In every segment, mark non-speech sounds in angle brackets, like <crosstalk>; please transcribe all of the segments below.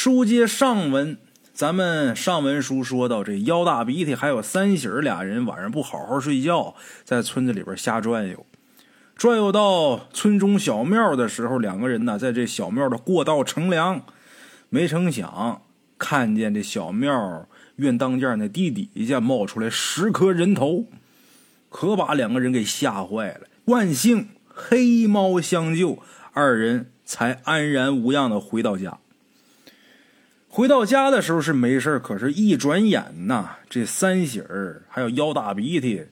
书接上文，咱们上文书说到，这腰大鼻涕还有三喜儿俩人晚上不好好睡觉，在村子里边瞎转悠。转悠到村中小庙的时候，两个人呢，在这小庙的过道乘凉，没成想看见这小庙院当间那地底下冒出来十颗人头，可把两个人给吓坏了。万幸黑猫相救，二人才安然无恙的回到家。回到家的时候是没事可是，一转眼呐，这三喜儿还有腰大鼻涕，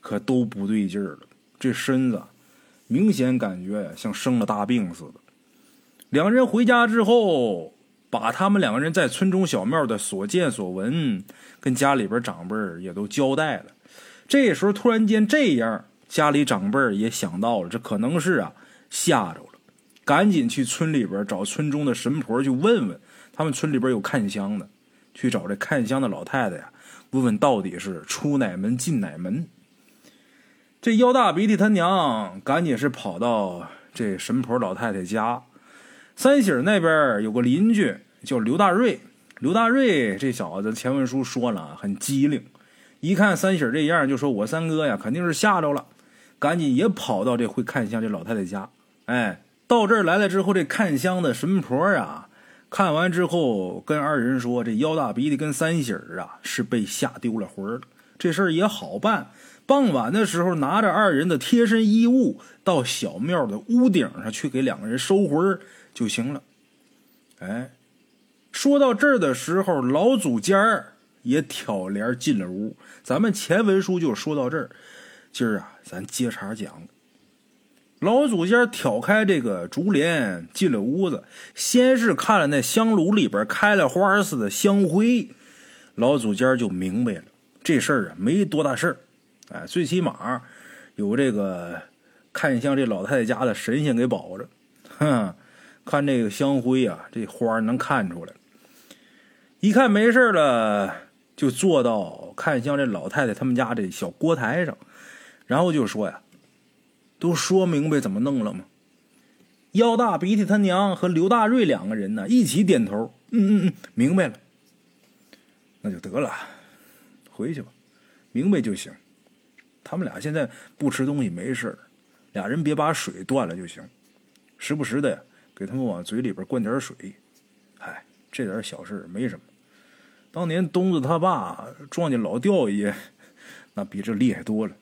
可都不对劲儿了。这身子明显感觉，像生了大病似的。两人回家之后，把他们两个人在村中小庙的所见所闻，跟家里边长辈也都交代了。这时候突然间这样，家里长辈也想到了，这可能是啊吓着了，赶紧去村里边找村中的神婆去问问。他们村里边有看香的，去找这看香的老太太呀，问问到底是出哪门进哪门。这腰大鼻涕他娘赶紧是跑到这神婆老太太家。三喜那边有个邻居叫刘大瑞，刘大瑞这小子前文书说了很机灵，一看三喜这样，就说我三哥呀肯定是吓着了，赶紧也跑到这会看香这老太太家。哎，到这儿来了之后，这看香的神婆呀。看完之后，跟二人说：“这腰大鼻涕跟三喜儿啊，是被吓丢了魂儿了。这事儿也好办。傍晚的时候，拿着二人的贴身衣物，到小庙的屋顶上去给两个人收魂儿就行了。”哎，说到这儿的时候，老祖尖儿也挑帘进了屋。咱们前文书就说到这儿，今儿啊，咱接茬讲。老祖家挑开这个竹帘进了屋子，先是看了那香炉里边开了花似的香灰，老祖家就明白了这事儿啊没多大事儿，哎，最起码有这个看向这老太太家的神仙给保着，哼，看这个香灰啊，这花能看出来。一看没事了，就坐到看向这老太太他们家这小锅台上，然后就说呀。都说明白怎么弄了吗？腰大鼻涕他娘和刘大瑞两个人呢，一起点头，嗯嗯嗯，明白了。那就得了，回去吧，明白就行。他们俩现在不吃东西没事俩人别把水断了就行，时不时的，给他们往嘴里边灌点水。哎，这点小事没什么。当年东子他爸撞见老吊爷，<laughs> 那比这厉害多了。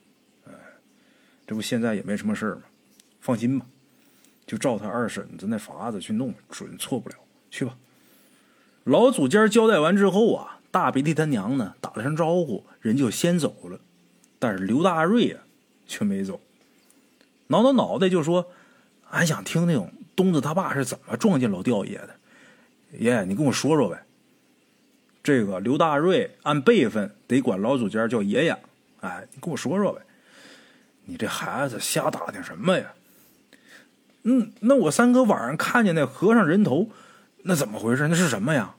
这不现在也没什么事儿吗？放心吧，就照他二婶子那法子去弄，准错不了。去吧。老祖家交代完之后啊，大鼻涕他娘呢打了声招呼，人就先走了。但是刘大瑞啊却没走，挠挠脑袋就说：“俺想听听东子他爸是怎么撞见老吊爷的。爷，你跟我说说呗。”这个刘大瑞按辈分得管老祖家叫爷爷。哎，你跟我说说呗。你这孩子瞎打听什么呀？嗯，那我三哥晚上看见那和尚人头，那怎么回事？那是什么呀？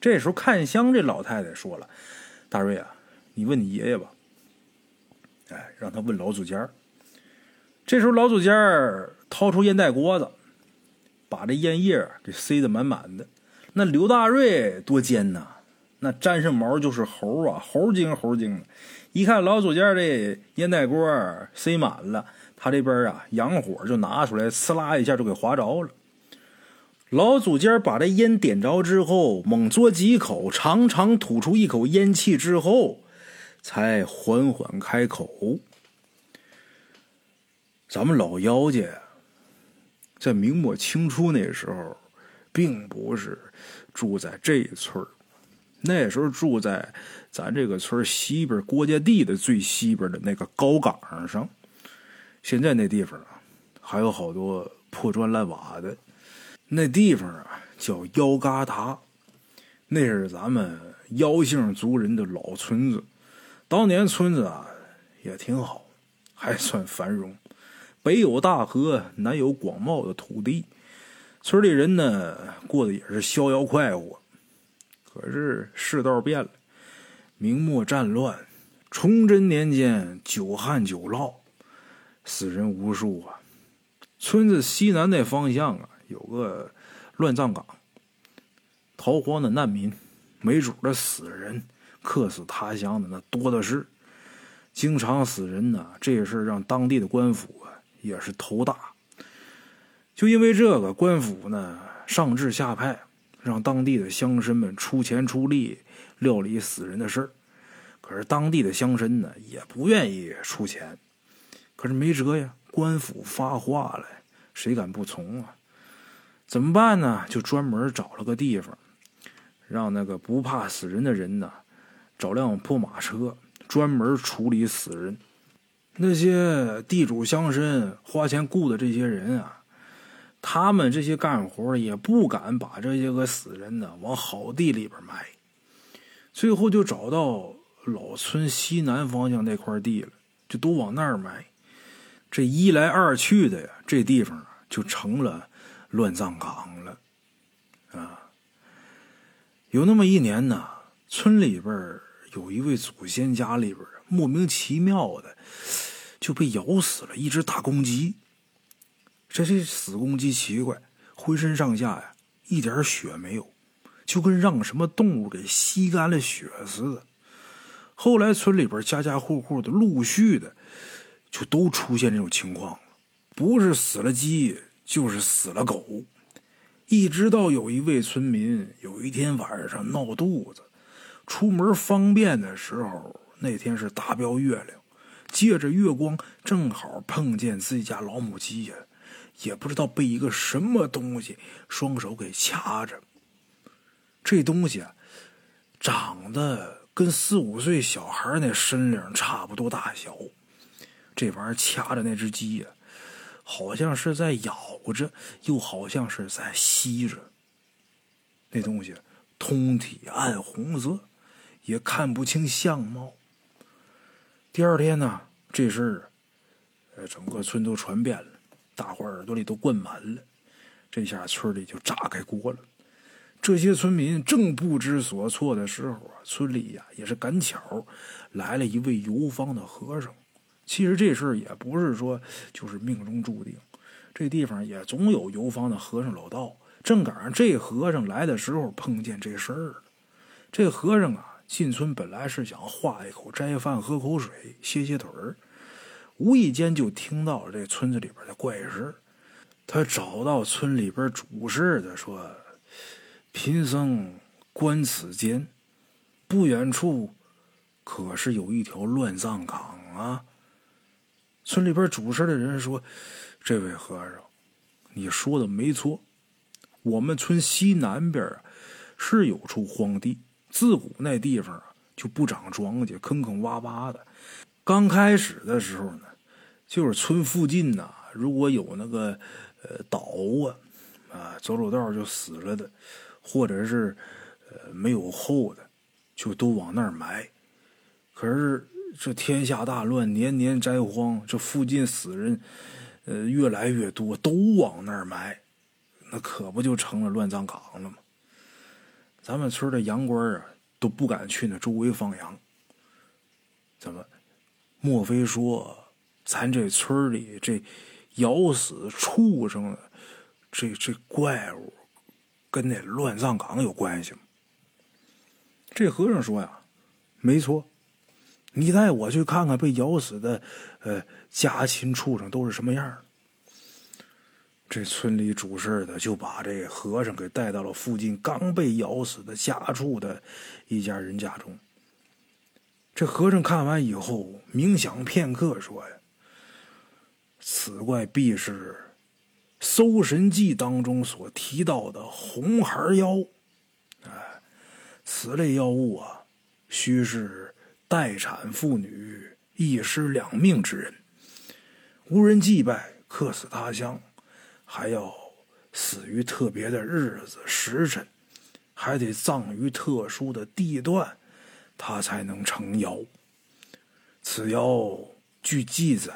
这时候看香这老太太说了：“大瑞啊，你问你爷爷吧。”哎，让他问老祖家。这时候老祖家掏出烟袋锅子，把这烟叶给塞得满满的。那刘大瑞多尖呐，那沾上毛就是猴啊，猴精猴精的。一看老祖家这烟袋锅塞满了，他这边啊洋火就拿出来，呲啦一下就给划着了。老祖家把这烟点着之后，猛嘬几口，长长吐出一口烟气之后，才缓缓开口：“咱们老妖家在明末清初那时候，并不是住在这村那时候住在。”咱这个村西边郭家地的最西边的那个高岗上，现在那地方啊，还有好多破砖烂瓦的。那地方啊叫腰嘎达，那是咱们腰姓族人的老村子。当年村子啊也挺好，还算繁荣。北有大河，南有广袤的土地，村里人呢过得也是逍遥快活。可是世道变了。明末战乱，崇祯年间久旱久涝，死人无数啊！村子西南那方向啊，有个乱葬岗，逃荒的难民，没准的死人，客死他乡的那多的是。经常死人呢，这事让当地的官府啊也是头大。就因为这个，官府呢上至下派，让当地的乡绅们出钱出力料理死人的事儿。可是当地的乡绅呢也不愿意出钱，可是没辙呀，官府发话了，谁敢不从啊？怎么办呢？就专门找了个地方，让那个不怕死人的人呢，找辆破马车。专门处理死人，那些地主乡绅花钱雇的这些人啊，他们这些干活也不敢把这些个死人呢往好地里边埋，最后就找到老村西南方向那块地了，就都往那儿埋。这一来二去的呀，这地方就成了乱葬岗了。啊，有那么一年呢，村里边有一位祖先家里边莫名其妙的就被咬死了一只大公鸡。这这死公鸡奇怪，浑身上下呀一点血没有，就跟让什么动物给吸干了血似的。后来村里边家家户户的陆续的就都出现这种情况了，不是死了鸡就是死了狗。一直到有一位村民有一天晚上闹肚子。出门方便的时候，那天是大标月亮，借着月光正好碰见自己家老母鸡呀，也不知道被一个什么东西双手给掐着。这东西啊，长得跟四五岁小孩那身量差不多大小。这玩意儿掐着那只鸡呀，好像是在咬着，又好像是在吸着。那东西通体暗红色。也看不清相貌。第二天呢，这事儿，呃，整个村都传遍了，大伙耳朵里都灌满了。这下村里就炸开锅了。这些村民正不知所措的时候啊，村里呀也是赶巧来了一位游方的和尚。其实这事儿也不是说就是命中注定，这地方也总有游方的和尚老道。正赶上这和尚来的时候，碰见这事儿了。这和尚啊。进村本来是想化一口斋饭、喝口水、歇歇腿儿，无意间就听到了这村子里边的怪事。他找到村里边主事的说：“贫僧观此间，不远处可是有一条乱葬岗啊。”村里边主事的人说：“这位和尚，你说的没错，我们村西南边啊是有处荒地。”自古那地方就不长庄稼，坑坑洼洼的。刚开始的时候呢，就是村附近呐，如果有那个呃倒啊啊走走道就死了的，或者是呃没有后的，就都往那儿埋。可是这天下大乱，年年灾荒，这附近死人呃越来越多，都往那儿埋，那可不就成了乱葬岗了吗？咱们村的洋官啊都不敢去那周围放羊。怎么？莫非说咱这村里这咬死畜生的这这怪物跟那乱葬岗有关系吗？这和尚说呀，没错。你带我去看看被咬死的呃家禽畜生都是什么样。这村里主事的就把这和尚给带到了附近刚被咬死的家畜的一家人家中。这和尚看完以后，冥想片刻，说：“呀，此怪必是《搜神记》当中所提到的红孩妖。哎，此类妖物啊，须是待产妇女、一尸两命之人，无人祭拜，客死他乡。”还要死于特别的日子时辰，还得葬于特殊的地段，他才能成妖。此妖据记载，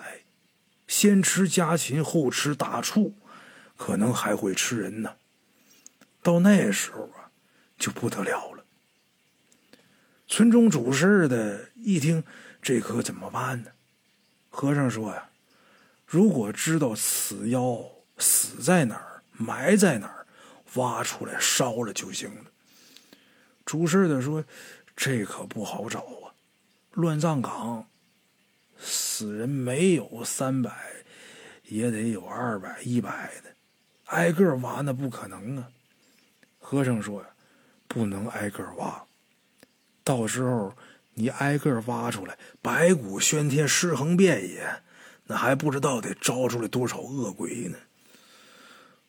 先吃家禽，后吃大畜，可能还会吃人呢。到那时候啊，就不得了了。村中主事的一听，这可怎么办呢？和尚说呀：“如果知道此妖。”死在哪儿，埋在哪儿，挖出来烧了就行了。主事的说：“这可不好找啊，乱葬岗死人没有三百，也得有二百、一百的，挨个挖那不可能啊。”和尚说：“呀，不能挨个挖，到时候你挨个挖出来，白骨喧天，尸横遍野，那还不知道得招出来多少恶鬼呢。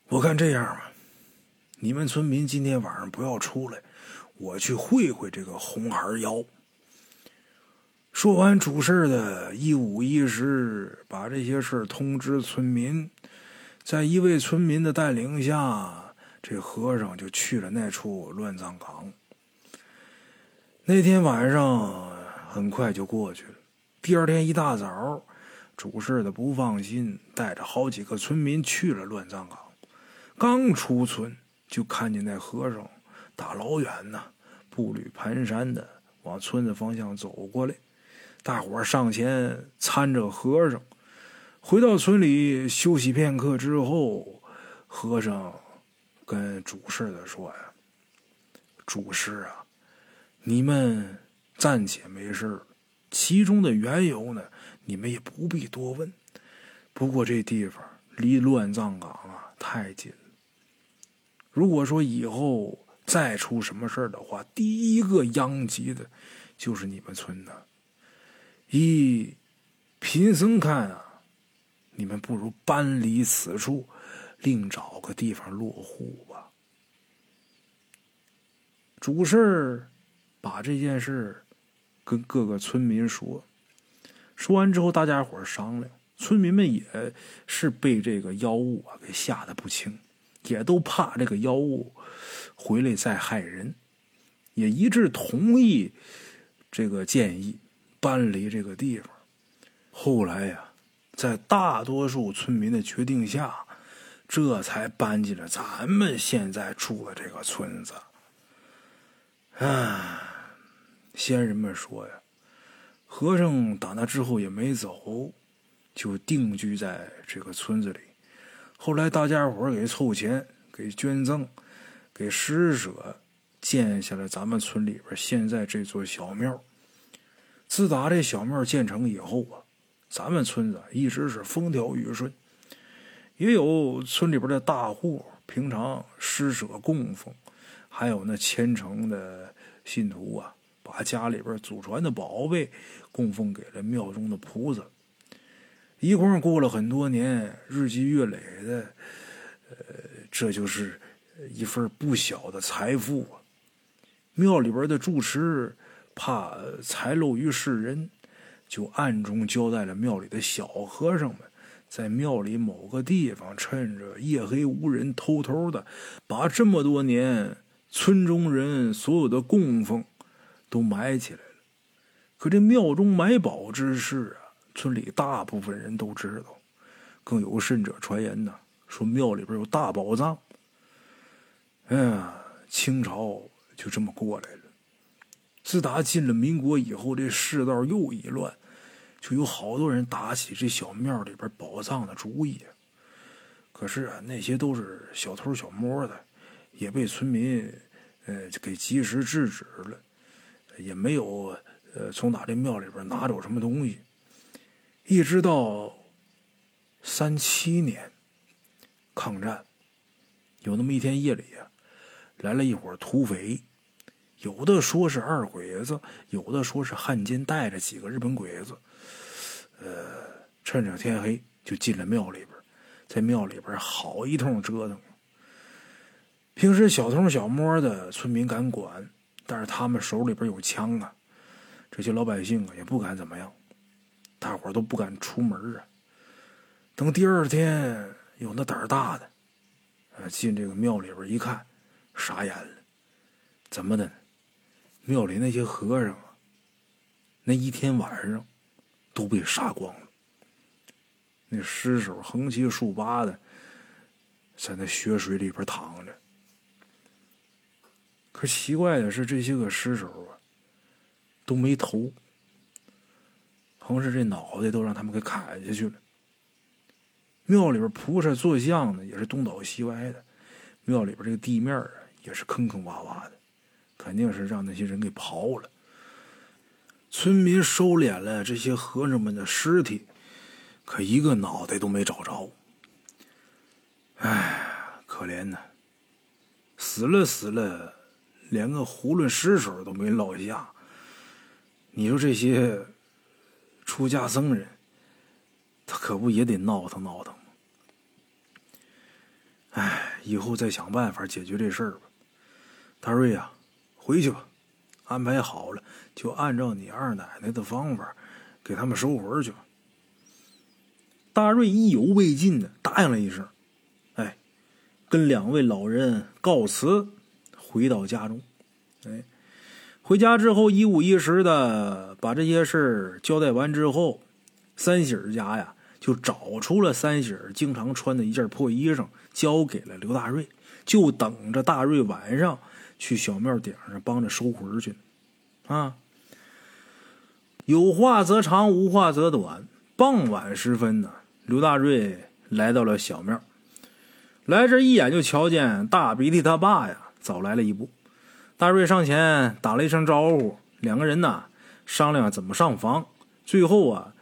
我看这样吧，你们村民今天晚上不要出来。”我去会会这个红孩妖。说完主事的一五一十，把这些事通知村民。在一位村民的带领下，这和尚就去了那处乱葬岗。那天晚上很快就过去了。第二天一大早，主事的不放心，带着好几个村民去了乱葬岗。刚出村，就看见那和尚大老远呢。步履蹒跚的往村子方向走过来，大伙上前搀着和尚，回到村里休息片刻之后，和尚跟主事的说呀：“主事啊，你们暂且没事其中的缘由呢，你们也不必多问。不过这地方离乱葬岗啊太近，如果说以后……”再出什么事儿的话，第一个殃及的，就是你们村的。依贫僧看啊，你们不如搬离此处，另找个地方落户吧。主事儿把这件事跟各个村民说，说完之后，大家伙商量，村民们也是被这个妖物啊给吓得不轻，也都怕这个妖物。回来再害人，也一致同意这个建议，搬离这个地方。后来呀，在大多数村民的决定下，这才搬进了咱们现在住的这个村子。啊，先人们说呀，和尚打那之后也没走，就定居在这个村子里。后来大家伙给凑钱，给捐赠。给施舍建下了咱们村里边现在这座小庙。自打这小庙建成以后啊，咱们村子一直是风调雨顺，也有村里边的大户平常施舍供奉，还有那虔诚的信徒啊，把家里边祖传的宝贝供奉给了庙中的菩萨。一共过了很多年，日积月累的，呃，这就是。一份不小的财富啊！庙里边的住持怕财漏于世人，就暗中交代了庙里的小和尚们，在庙里某个地方，趁着夜黑无人，偷偷的把这么多年村中人所有的供奉都埋起来了。可这庙中埋宝之事啊，村里大部分人都知道，更有甚者传言呢，说庙里边有大宝藏。哎呀，清朝就这么过来了。自打进了民国以后，这世道又一乱，就有好多人打起这小庙里边宝藏的主意。可是啊，那些都是小偷小摸的，也被村民呃给及时制止了，也没有呃从哪这庙里边拿走什么东西。一直到三七年抗战，有那么一天夜里呀。来了一伙土匪，有的说是二鬼子，有的说是汉奸带着几个日本鬼子。呃，趁着天黑就进了庙里边，在庙里边好一通折腾。平时小偷小摸的村民敢管，但是他们手里边有枪啊，这些老百姓啊也不敢怎么样，大伙都不敢出门啊。等第二天，有那胆儿大的，呃，进这个庙里边一看。傻眼了，怎么的？庙里那些和尚啊，那一天晚上都被杀光了。那尸首横七竖八的，在那血水里边躺着。可奇怪的是，这些个尸首啊，都没头，横是这脑袋都让他们给砍下去了。庙里边菩萨坐像呢，也是东倒西歪的。庙里边这个地面啊。也是坑坑洼洼的，肯定是让那些人给刨了。村民收敛了这些和尚们的尸体，可一个脑袋都没找着。唉，可怜呐！死了死了，连个囫囵尸首都没落下。你说这些出家僧人，他可不也得闹腾闹腾吗？唉，以后再想办法解决这事儿吧。大瑞呀，回去吧，安排好了就按照你二奶奶的方法给他们收魂去吧。大瑞意犹未尽的答应了一声，哎，跟两位老人告辞，回到家中。哎，回家之后一五一十的把这些事交代完之后，三喜儿家呀就找出了三喜儿经常穿的一件破衣裳。交给了刘大瑞，就等着大瑞晚上去小庙顶上帮着收魂去。啊，有话则长，无话则短。傍晚时分呢，刘大瑞来到了小庙，来这一眼就瞧见大鼻涕他爸呀，早来了一步。大瑞上前打了一声招呼，两个人呢商量怎么上房。最后啊，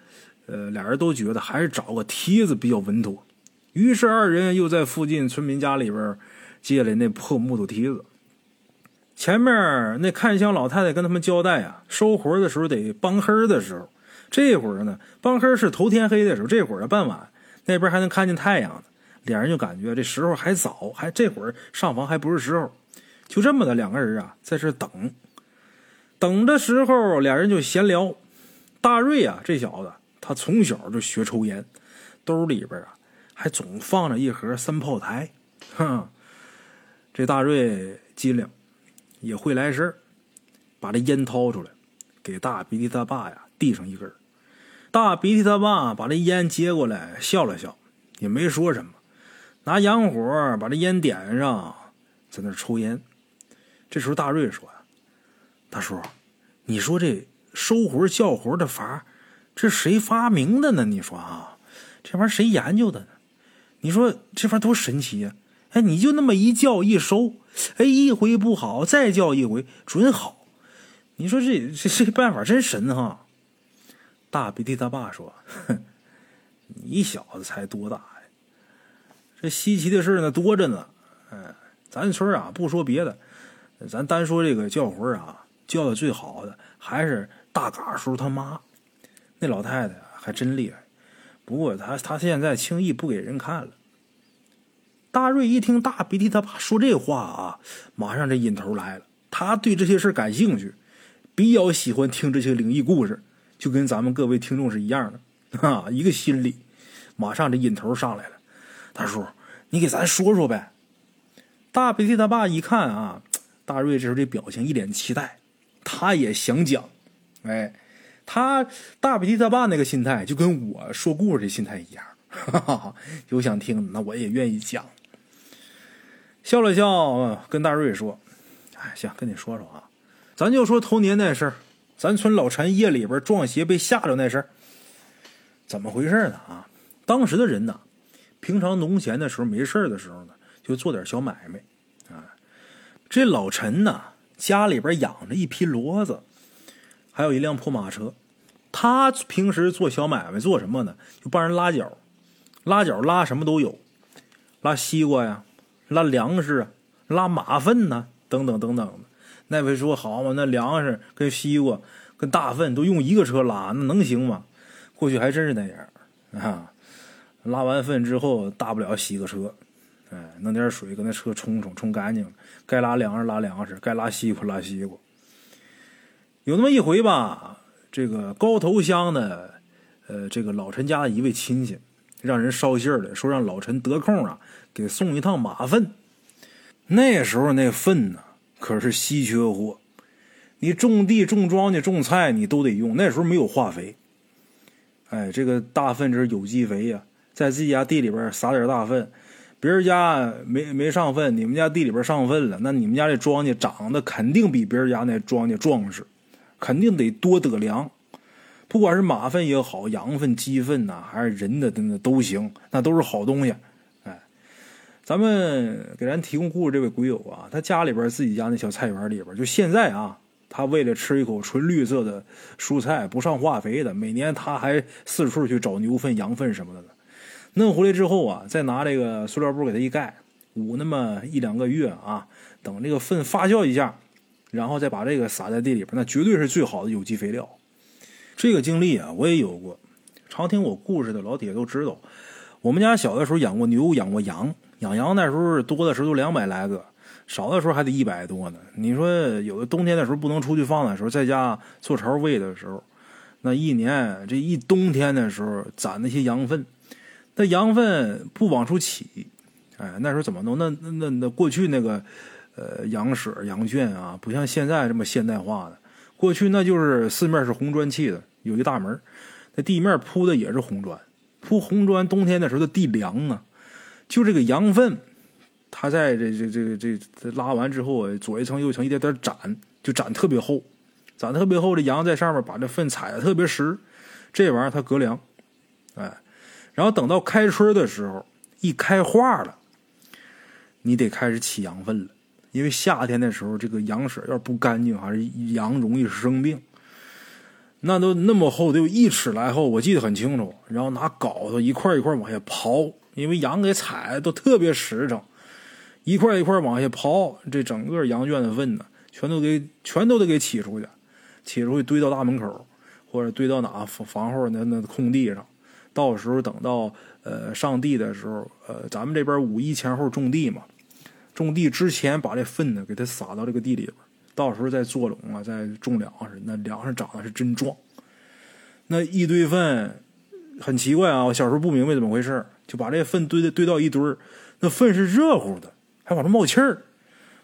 呃，俩人都觉得还是找个梯子比较稳妥。于是二人又在附近村民家里边借了那破木头梯子。前面那看香老太太跟他们交代啊，收活的时候得帮黑的时候。这会儿呢，帮黑是头天黑的时候，这会儿傍晚，那边还能看见太阳呢。俩人就感觉这时候还早，还这会儿上房还不是时候。就这么的，两个人啊在这等，等的时候，俩人就闲聊。大瑞啊，这小子他从小就学抽烟，兜里边啊。还总放着一盒三炮台，哼！这大瑞机灵，也会来事儿，把这烟掏出来，给大鼻涕他爸呀递上一根。大鼻涕他爸把这烟接过来，笑了笑，也没说什么，拿洋火把这烟点上，在那抽烟。这时候大瑞说呀：“大叔，你说这收魂叫魂的法，这谁发明的呢？你说啊，这玩意儿谁研究的呢？”你说这玩意多神奇呀！哎，你就那么一叫一收，哎，一回不好，再叫一回准好。你说这这这办法真神哈！大鼻涕他爸说：“哼，<laughs> 你小子才多大呀？这稀奇的事呢多着呢。哎，咱村啊，不说别的，咱单说这个叫魂啊，叫的最好的还是大嘎叔他妈。那老太太还真厉害。”不过她她现在轻易不给人看了。大瑞一听大鼻涕他爸说这话啊，马上这瘾头来了。他对这些事感兴趣，比较喜欢听这些灵异故事，就跟咱们各位听众是一样的啊，一个心理。马上这瘾头上来了，大叔，你给咱说说呗。大鼻涕他爸一看啊，大瑞这时候这表情一脸期待，他也想讲，哎。他大鼻涕他爸那个心态就跟我说故事的心态一样，哈哈哈有想听那我也愿意讲。笑了笑，跟大瑞说：“哎，行，跟你说说啊，咱就说头年那事儿，咱村老陈夜里边撞邪被吓着那事儿，怎么回事呢？啊，当时的人呢，平常农闲的时候没事的时候呢，就做点小买卖啊。这老陈呢，家里边养着一匹骡子，还有一辆破马车。”他平时做小买卖做什么呢？就帮人拉脚，拉脚拉什么都有，拉西瓜呀，拉粮食啊，拉马粪呐，等等等等。那位说好嘛，那粮食跟西瓜跟大粪都用一个车拉，那能行吗？过去还真是那样啊。拉完粪之后，大不了洗个车，哎，弄点水跟那车冲冲冲干净。该拉粮食拉粮食，该拉西瓜拉西瓜。有那么一回吧。这个高头乡的，呃，这个老陈家的一位亲戚，让人捎信儿的说，让老陈得空啊，给送一趟马粪。那时候那粪呢，可是稀缺货，你种地、种庄稼、种菜，你都得用。那时候没有化肥，哎，这个大粪这是有机肥呀，在自己家地里边撒点大粪，别人家没没上粪，你们家地里边上粪了，那你们家这庄稼长得肯定比别人家那庄稼壮实。肯定得多得粮，不管是马粪也好，羊粪、鸡粪呐，还是人的那都行，那都是好东西。咱们给咱提供故事这位鬼友啊，他家里边自己家那小菜园里边，就现在啊，他为了吃一口纯绿色的蔬菜，不上化肥的，每年他还四处去找牛粪、羊粪什么的。弄回来之后啊，再拿这个塑料布给它一盖，捂那么一两个月啊，等这个粪发酵一下，然后再把这个撒在地里边，那绝对是最好的有机肥料。这个经历啊，我也有过。常听我故事的老铁都知道，我们家小的时候养过牛，养过羊。养羊那时候多的时候都两百来个，少的时候还得一百多呢。你说有的冬天的时候不能出去放的时候，在家做巢喂的时候，那一年这一冬天的时候攒那些羊粪，那羊粪不往出起，哎，那时候怎么弄？那那那那过去那个呃羊舍羊圈啊，不像现在这么现代化的。过去那就是四面是红砖砌的，有一大门，那地面铺的也是红砖，铺红砖，冬天的时候的地凉啊。就这个羊粪，它在这这这这这拉完之后，左一层右一层一点点攒，就攒特别厚，攒特别厚。这羊在上面把这粪踩的特别实，这玩意儿它隔凉，哎，然后等到开春的时候，一开化了，你得开始起羊粪了，因为夏天的时候这个羊舍要是不干净，还是羊容易生病。那都那么厚，得有一尺来厚，我记得很清楚。然后拿镐头一块一块往下刨。因为羊给踩都特别实诚，一块一块往下刨，这整个羊圈的粪呢，全都给全都得给起出去，起出去堆到大门口，或者堆到哪房房后那那空地上。到时候等到呃上地的时候，呃咱们这边五一前后种地嘛，种地之前把这粪呢给它撒到这个地里边，到时候再做垄啊，再种粮食，那粮食长得是真壮。那一堆粪很奇怪啊，我小时候不明白怎么回事。就把这粪堆的堆到一堆儿，那粪是热乎的，还往上冒气儿。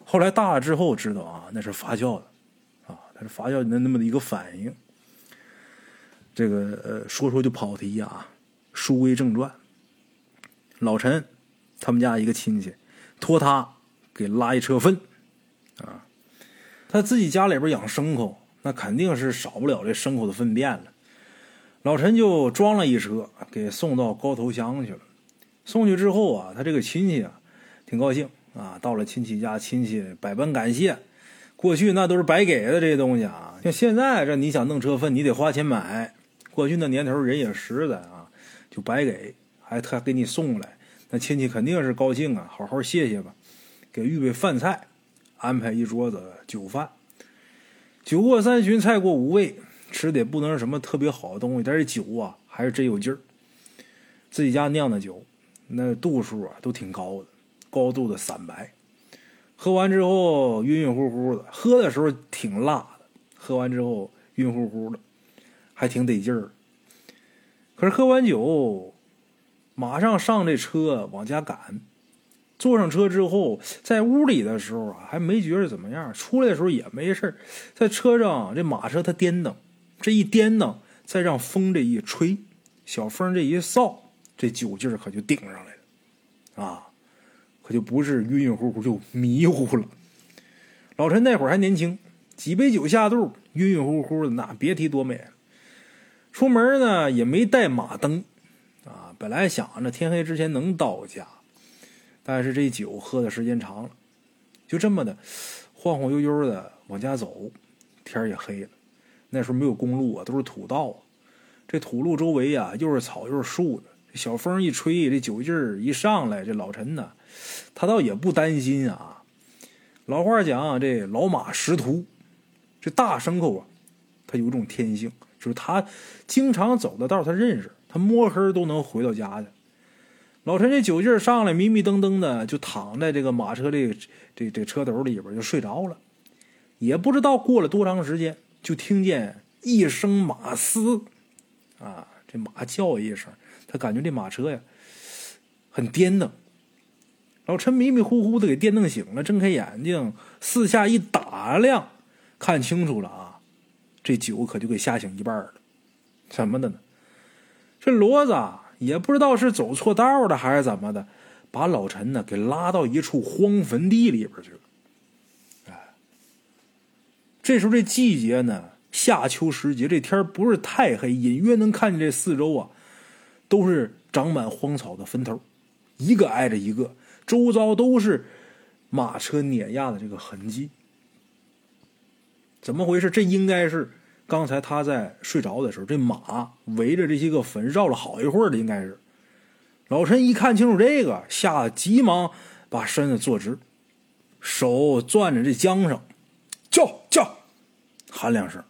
后来大了之后知道啊，那是发酵的，啊，它是发酵的那么的一个反应。这个呃，说说就跑题啊。书归正传，老陈他们家一个亲戚托他给拉一车粪，啊，他自己家里边养牲口，那肯定是少不了这牲口的粪便了。老陈就装了一车，给送到高头乡去了。送去之后啊，他这个亲戚啊，挺高兴啊。到了亲戚家，亲戚百般感谢。过去那都是白给的这些东西啊，像现在这你想弄车粪，你得花钱买。过去那年头人也实在啊，就白给，还他给你送来，那亲戚肯定是高兴啊，好好谢谢吧，给预备饭菜，安排一桌子酒饭。酒过三巡，菜过五味，吃的也不能是什么特别好的东西，但是酒啊还是真有劲儿。自己家酿的酒。那度数啊都挺高的，高度的散白，喝完之后晕晕乎乎的，喝的时候挺辣的，喝完之后晕乎乎的，还挺得劲儿。可是喝完酒，马上上这车往家赶，坐上车之后，在屋里的时候啊还没觉着怎么样，出来的时候也没事在车上这马车它颠蹬，这一颠蹬，再让风这一吹，小风这一扫。这酒劲儿可就顶上来了，啊，可就不是晕晕乎乎，就迷糊了。老陈那会儿还年轻，几杯酒下肚，晕晕乎乎的，那别提多美了。出门呢也没带马灯，啊，本来想着天黑之前能到家，但是这酒喝的时间长了，就这么的晃晃悠悠的往家走，天也黑了。那时候没有公路啊，都是土道啊，这土路周围呀又是草又是树的。小风一吹，这酒劲儿一上来，这老陈呢，他倒也不担心啊。老话讲，这老马识途，这大牲口啊，他有种天性，就是他经常走的道他认识，他摸黑都能回到家去。老陈这酒劲儿上来，迷迷瞪瞪的就躺在这个马车这这这车斗里边就睡着了，也不知道过了多长时间，就听见一声马嘶，啊，这马叫一声。他感觉这马车呀，很颠蹬。老陈迷迷糊糊的给颠弄醒了，睁开眼睛，四下一打量，看清楚了啊，这酒可就给吓醒一半了。怎么的呢？这骡子也不知道是走错道了还是怎么的，把老陈呢给拉到一处荒坟地里边去了。哎，这时候这季节呢，夏秋时节，这天不是太黑，隐约能看见这四周啊。都是长满荒草的坟头，一个挨着一个，周遭都是马车碾压的这个痕迹。怎么回事？这应该是刚才他在睡着的时候，这马围着这些个坟绕了好一会儿的，应该是。老陈一看清楚这个，吓得急忙把身子坐直，手攥着这缰绳，叫叫，喊两声。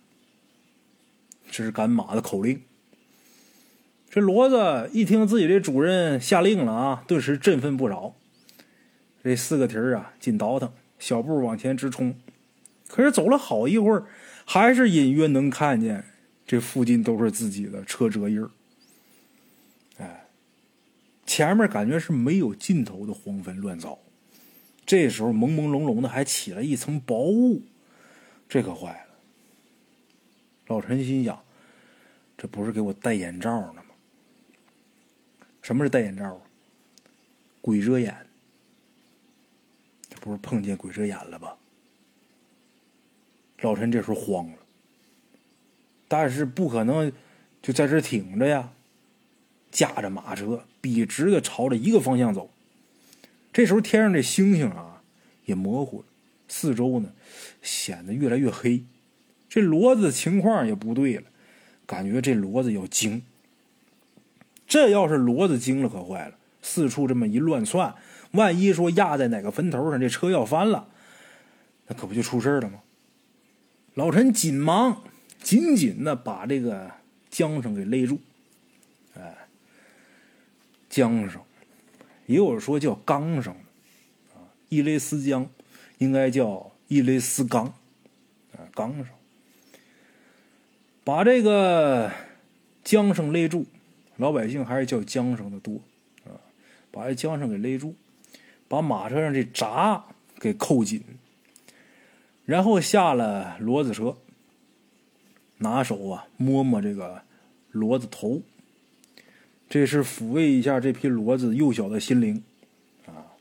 这是赶马的口令。这骡子一听自己这主人下令了啊，顿时振奋不少。这四个蹄儿啊，紧倒腾，小步往前直冲。可是走了好一会儿，还是隐约能看见这附近都是自己的车辙印儿。哎，前面感觉是没有尽头的荒坟乱糟。这时候朦朦胧胧的还起了一层薄雾，这可坏了。老陈心想：这不是给我戴眼罩呢吗？什么是戴眼罩啊？鬼遮眼。这不是碰见鬼遮眼了吧？老陈这时候慌了，但是不可能就在这挺着呀，驾着马车笔直的朝着一个方向走。这时候天上这星星啊也模糊了，四周呢显得越来越黑。这骡子情况也不对了，感觉这骡子要惊。这要是骡子惊了可坏了，四处这么一乱窜，万一说压在哪个坟头上，这车要翻了，那可不就出事了吗？老陈紧忙紧紧的把这个缰绳给勒住，哎，缰绳，也有人说叫钢绳，啊，一勒丝缰，应该叫一勒丝钢，啊，钢绳，把这个缰绳勒住，老百姓还是叫缰绳的多，啊，把这缰绳给勒住，把马车上这闸给扣紧。然后下了骡子车，拿手啊摸摸这个骡子头，这是抚慰一下这匹骡子幼小的心灵，啊，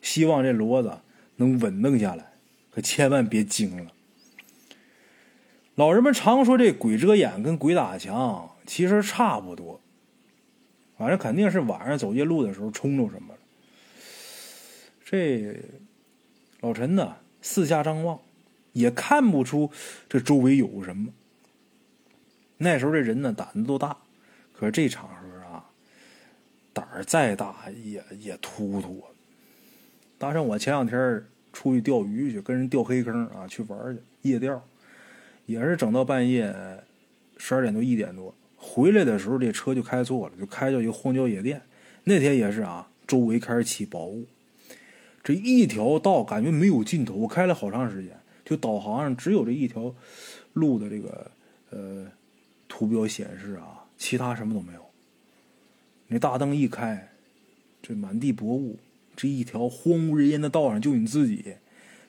希望这骡子能稳定下来，可千万别惊了。老人们常说这鬼遮眼跟鬼打墙其实差不多，反正肯定是晚上走夜路的时候冲着什么了。这老陈呢，四下张望。也看不出这周围有什么。那时候这人呢胆子都大，可是这场合啊，胆儿再大也也突突啊。搭上我前两天出去钓鱼去，跟人钓黑坑啊，去玩去夜钓，也是整到半夜十二点多一点多，回来的时候这车就开错了，就开到一个荒郊野店。那天也是啊，周围开始起薄雾，这一条道感觉没有尽头，我开了好长时间。就导航上只有这一条路的这个呃图标显示啊，其他什么都没有。那大灯一开，这满地薄雾，这一条荒无人烟的道上就你自己，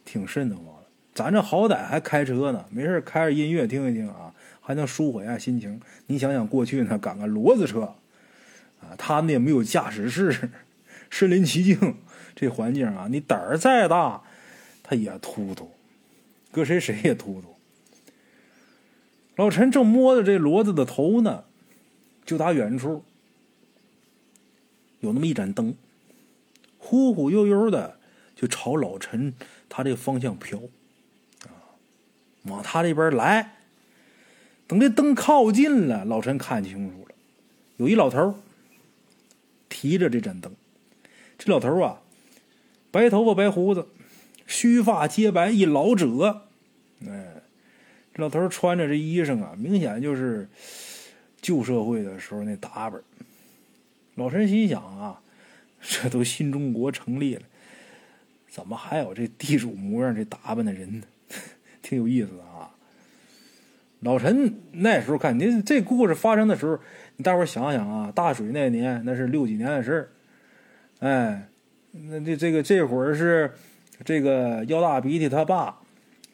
挺瘆得慌的。咱这好歹还开车呢，没事开着音乐听一听啊，还能舒缓一下心情。你想想过去呢，赶个骡子车啊，他们也没有驾驶室，身临其境，这环境啊，你胆儿再大，他也突突。搁谁谁也突突。老陈正摸着这骡子的头呢，就打远处有那么一盏灯，忽忽悠悠的就朝老陈他这个方向飘，啊，往他这边来。等这灯靠近了，老陈看清楚了，有一老头提着这盏灯。这老头啊，白头发白胡子。须发皆白，一老者。哎，这老头穿着这衣裳啊，明显就是旧社会的时候那打扮。老陈心想啊，这都新中国成立了，怎么还有这地主模样这打扮的人呢？<laughs> 挺有意思的。老陈那时候看，您这故事发生的时候，你大伙想想啊，大水那年那是六几年的事儿。哎，那这这个这会儿是。这个腰大鼻涕他爸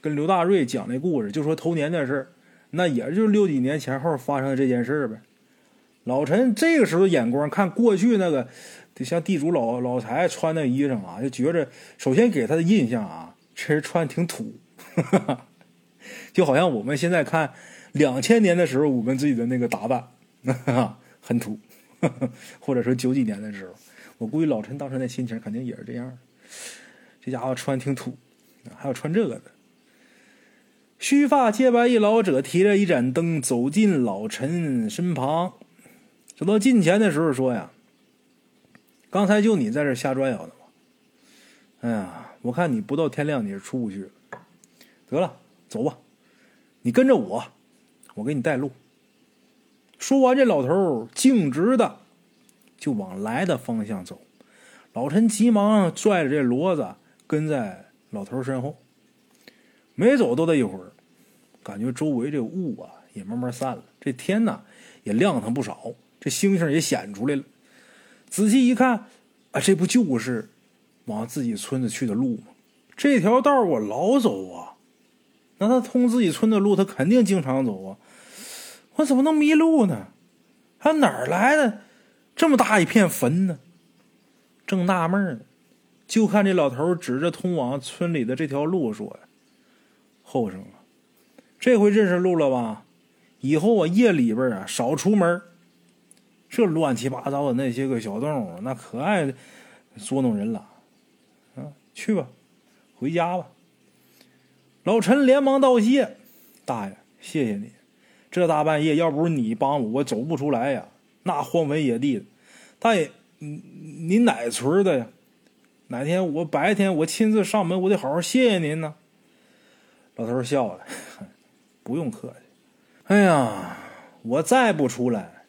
跟刘大瑞讲那故事，就说头年的事儿那也就是六几年前后发生的这件事儿呗。老陈这个时候眼光看过去那个，像地主老老财穿那衣裳啊，就觉着首先给他的印象啊，这人穿挺土，<laughs> <laughs> 就好像我们现在看两千年的时候我们自己的那个打扮，<laughs> 很土呵呵，或者说九几年的时候。我估计老陈当时那心情肯定也是这样这家伙穿挺土，还有穿这个的。须发皆白一老者提着一盏灯走进老陈身旁，走到近前的时候说：“呀，刚才就你在这瞎转悠的吗？哎呀，我看你不到天亮你是出不去。得了，走吧，你跟着我，我给你带路。”说完，这老头径直的就往来的方向走。老陈急忙拽着这骡子跟在老头身后。没走多大一会儿，感觉周围这雾啊也慢慢散了，这天呢也亮堂不少，这星星也显出来了。仔细一看，啊，这不就是往自己村子去的路吗？这条道我老走啊，那他通自己村的路，他肯定经常走啊。我怎么能迷路呢？还哪儿来的这么大一片坟呢？正纳闷呢，就看这老头指着通往村里的这条路说：“呀，后生啊，这回认识路了吧？以后我，夜里边啊少出门。这乱七八糟的那些个小动物，那可爱捉弄人了。啊，去吧，回家吧。”老陈连忙道谢：“大爷，谢谢你。”这大半夜，要不是你帮我，我走不出来呀！那荒坟野地的，大爷，你你哪村的呀？哪天我白天我亲自上门，我得好好谢谢您呢。老头笑了，<laughs> 不用客气。哎呀，我再不出来，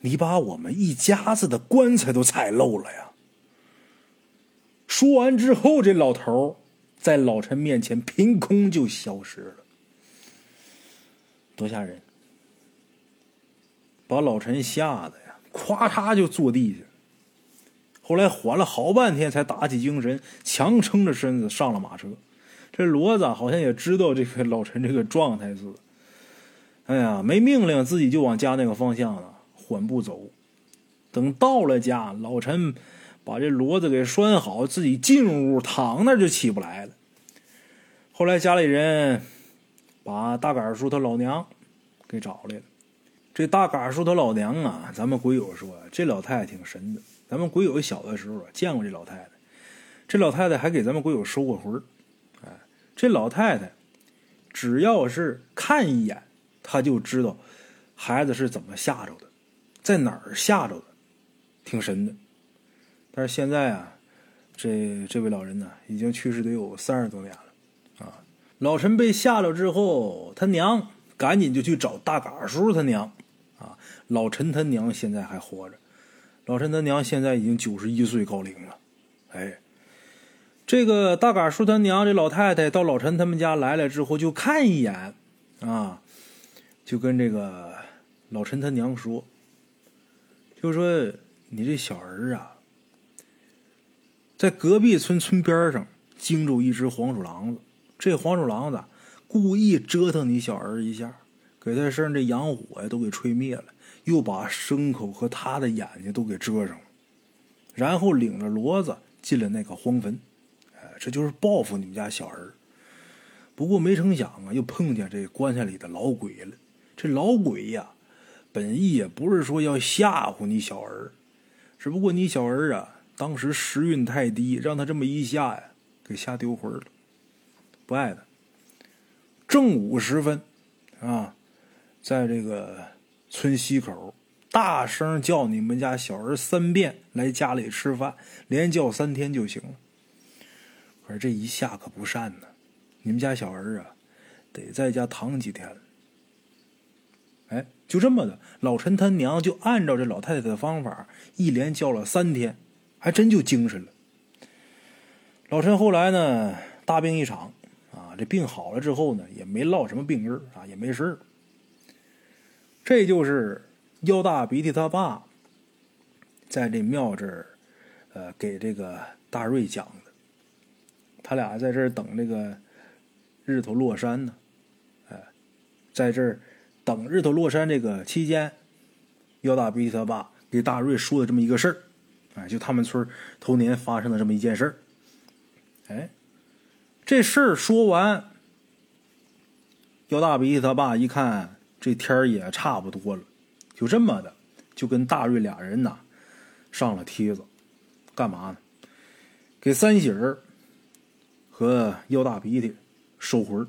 你把我们一家子的棺材都踩漏了呀！说完之后，这老头在老陈面前凭空就消失了。多吓人！把老陈吓得呀，咵嚓就坐地下。后来缓了好半天，才打起精神，强撑着身子上了马车。这骡子好像也知道这个老陈这个状态似的。哎呀，没命令，自己就往家那个方向了，缓步走。等到了家，老陈把这骡子给拴好，自己进屋躺那就起不来了。后来家里人。把大杆叔他老娘给找来了。这大杆叔他老娘啊，咱们鬼友说这老太太挺神的。咱们鬼友小的时候啊，见过这老太太。这老太太还给咱们鬼友收过魂哎，这老太太只要是看一眼，她就知道孩子是怎么吓着的，在哪儿吓着的，挺神的。但是现在啊，这这位老人呢，已经去世得有三十多年了。啊老陈被吓了之后，他娘赶紧就去找大嘎叔他娘，啊，老陈他娘现在还活着，老陈他娘现在已经九十一岁高龄了，哎，这个大嘎叔他娘这老太太到老陈他们家来了之后，就看一眼，啊，就跟这个老陈他娘说，就说你这小儿啊，在隔壁村村边上惊住一只黄鼠狼子。这黄鼠狼子故意折腾你小儿一下，给他身上这阳火呀都给吹灭了，又把牲口和他的眼睛都给遮上了，然后领着骡子进了那个荒坟，哎，这就是报复你们家小儿。不过没成想啊，又碰见这棺材里的老鬼了。这老鬼呀，本意也不是说要吓唬你小儿，只不过你小儿啊，当时时运太低，让他这么一吓呀，给吓丢魂了。不爱他。正午时分，啊，在这个村西口，大声叫你们家小儿三遍来家里吃饭，连叫三天就行了。可是这一下可不善呢，你们家小儿啊，得在家躺几天。哎，就这么的，老陈他娘就按照这老太太的方法，一连叫了三天，还真就精神了。老陈后来呢，大病一场。啊这病好了之后呢，也没落什么病根啊，也没事这就是腰大鼻涕他爸在这庙这儿，呃，给这个大瑞讲的。他俩在这儿等这个日头落山呢，哎，在这儿等日头落山这个期间，腰大鼻涕他爸给大瑞说的这么一个事儿，哎，就他们村头年发生的这么一件事儿，哎。这事儿说完，姚大鼻涕他爸一看这天儿也差不多了，就这么的，就跟大瑞俩人呐上了梯子，干嘛呢？给三喜儿和腰大鼻涕收魂